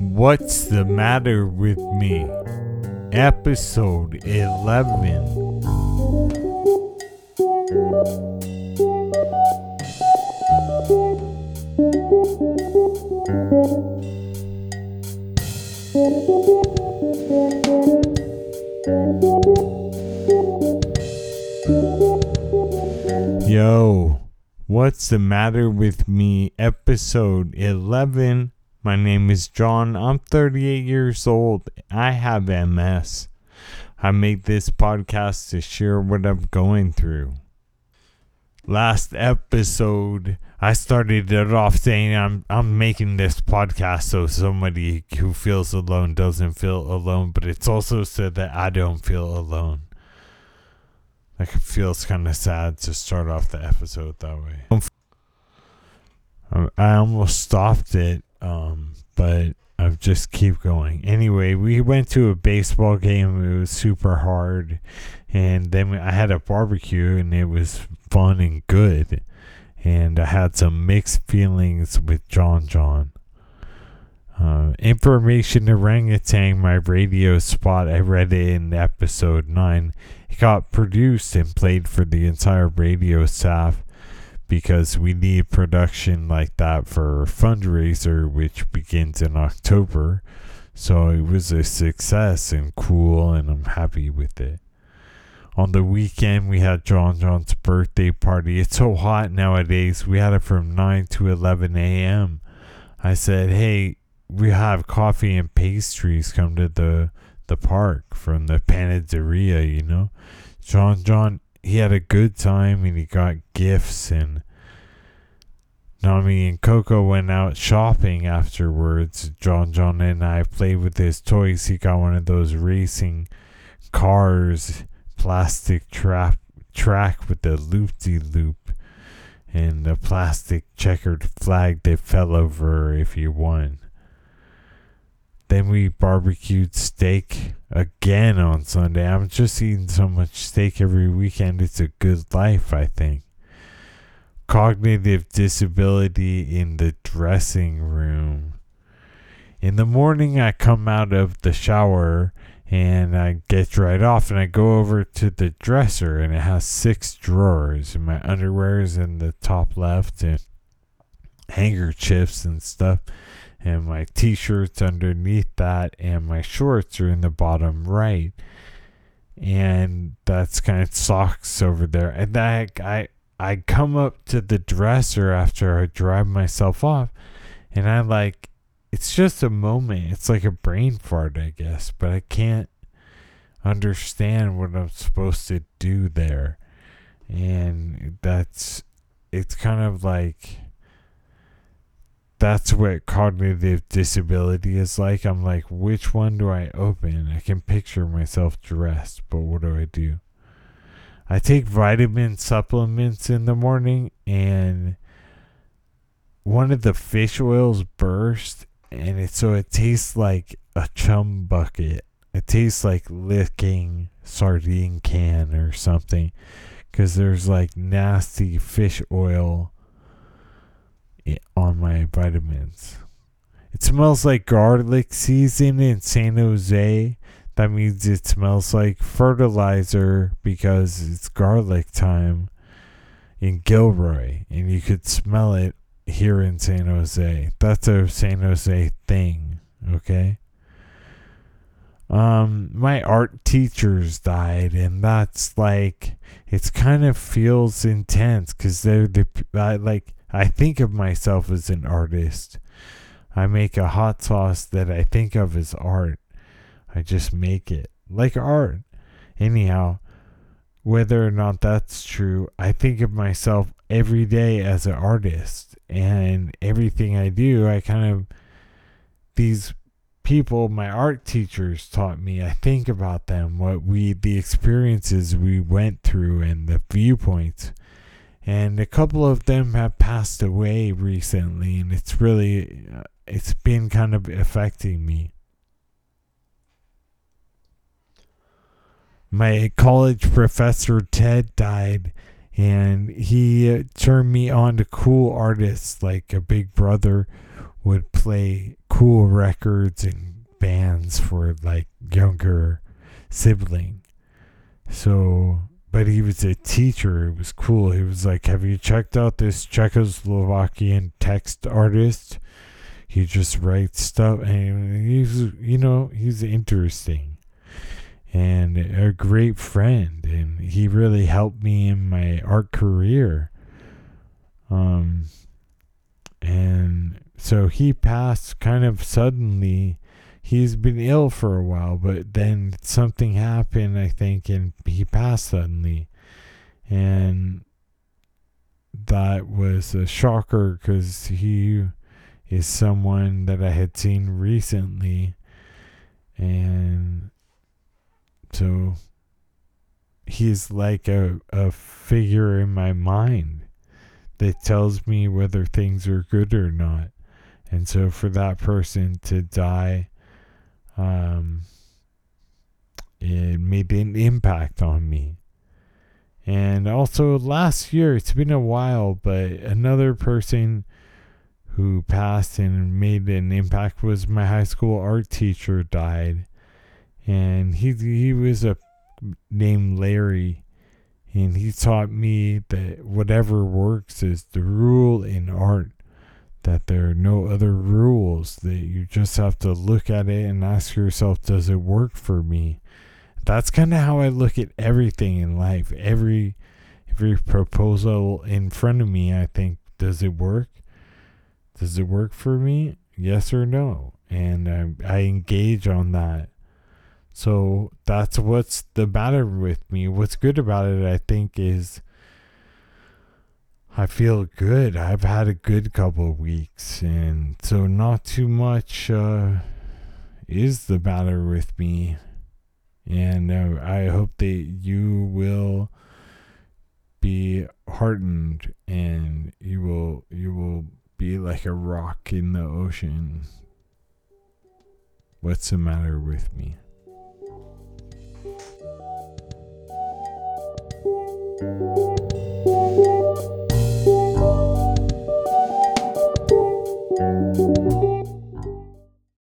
What's the matter with me? Episode 11. Yo, what's the matter with me? Episode 11. My name is John. I'm 38 years old. I have MS. I made this podcast to share what I'm going through. Last episode, I started it off saying I'm I'm making this podcast so somebody who feels alone doesn't feel alone, but it's also so that I don't feel alone. Like it feels kind of sad to start off the episode that way. I almost stopped it, but I just keep going. Anyway, we went to a baseball game. It was super hard, and then I had a barbecue, and it was fun and good. And I had some mixed feelings with John John. Uh, information orangutan, my radio spot. I read it in episode 9. It got produced and played for the entire radio staff because we need production like that for fundraiser, which begins in October. So it was a success and cool, and I'm happy with it. On the weekend, we had John John's birthday party. It's so hot nowadays. We had it from 9 to 11 a.m. I said, hey, we have coffee and pastries come to the the park from the panaderia, you know. John John he had a good time and he got gifts and Nami and Coco went out shopping afterwards. John John and I played with his toys. He got one of those racing cars, plastic trap track with the loopy loop and the plastic checkered flag that fell over if you won. Then we barbecued steak again on Sunday. I'm just eating so much steak every weekend. It's a good life, I think. Cognitive disability in the dressing room. In the morning, I come out of the shower and I get dried off and I go over to the dresser and it has six drawers and my underwear is in the top left and handkerchiefs and stuff and my t-shirts underneath that and my shorts are in the bottom right. And that's kind of socks over there. And I, I i come up to the dresser after i drive myself off and i like it's just a moment. It's like a brain fart i guess but i can't understand what i'm supposed to do there. And that's it's kind of like that's what cognitive disability is like. I'm like, which one do I open? I can picture myself dressed, but what do I do? I take vitamin supplements in the morning, and one of the fish oils burst, and it so it tastes like a chum bucket. It tastes like licking sardine can or something, because there's like nasty fish oil on my vitamins. It smells like garlic season in San Jose. That means it smells like fertilizer because it's garlic time in Gilroy, and you could smell it here in San Jose. That's a San Jose thing, okay? Um, my art teachers died, and that's like it's kind of feels intense because they're the I, like I think of myself as an artist. I make a hot sauce that I think of as art. I just make it like art. Anyhow, whether or not that's true, I think of myself every day as an artist. And everything I do, I kind of, these people, my art teachers taught me, I think about them, what we, the experiences we went through and the viewpoints and a couple of them have passed away recently and it's really uh, it's been kind of affecting me my college professor ted died and he uh, turned me on to cool artists like a big brother would play cool records and bands for like younger sibling. So, but he was a teacher. It was cool. He was like, "Have you checked out this Czechoslovakian text artist? He just writes stuff, and he's you know he's interesting." and a great friend and he really helped me in my art career um and so he passed kind of suddenly he's been ill for a while but then something happened i think and he passed suddenly and that was a shocker because he is someone that i had seen recently and so he's like a, a figure in my mind that tells me whether things are good or not. And so for that person to die, um, it made an impact on me. And also last year, it's been a while, but another person who passed and made an impact was my high school art teacher died and he he was a named Larry, and he taught me that whatever works is the rule in art. That there are no other rules. That you just have to look at it and ask yourself, does it work for me? That's kind of how I look at everything in life. Every every proposal in front of me, I think, does it work? Does it work for me? Yes or no? And I, I engage on that so that's what's the matter with me. What's good about it, I think, is I feel good. I've had a good couple of weeks, and so not too much uh, is the matter with me. And uh, I hope that you will be heartened, and you will you will be like a rock in the ocean. What's the matter with me?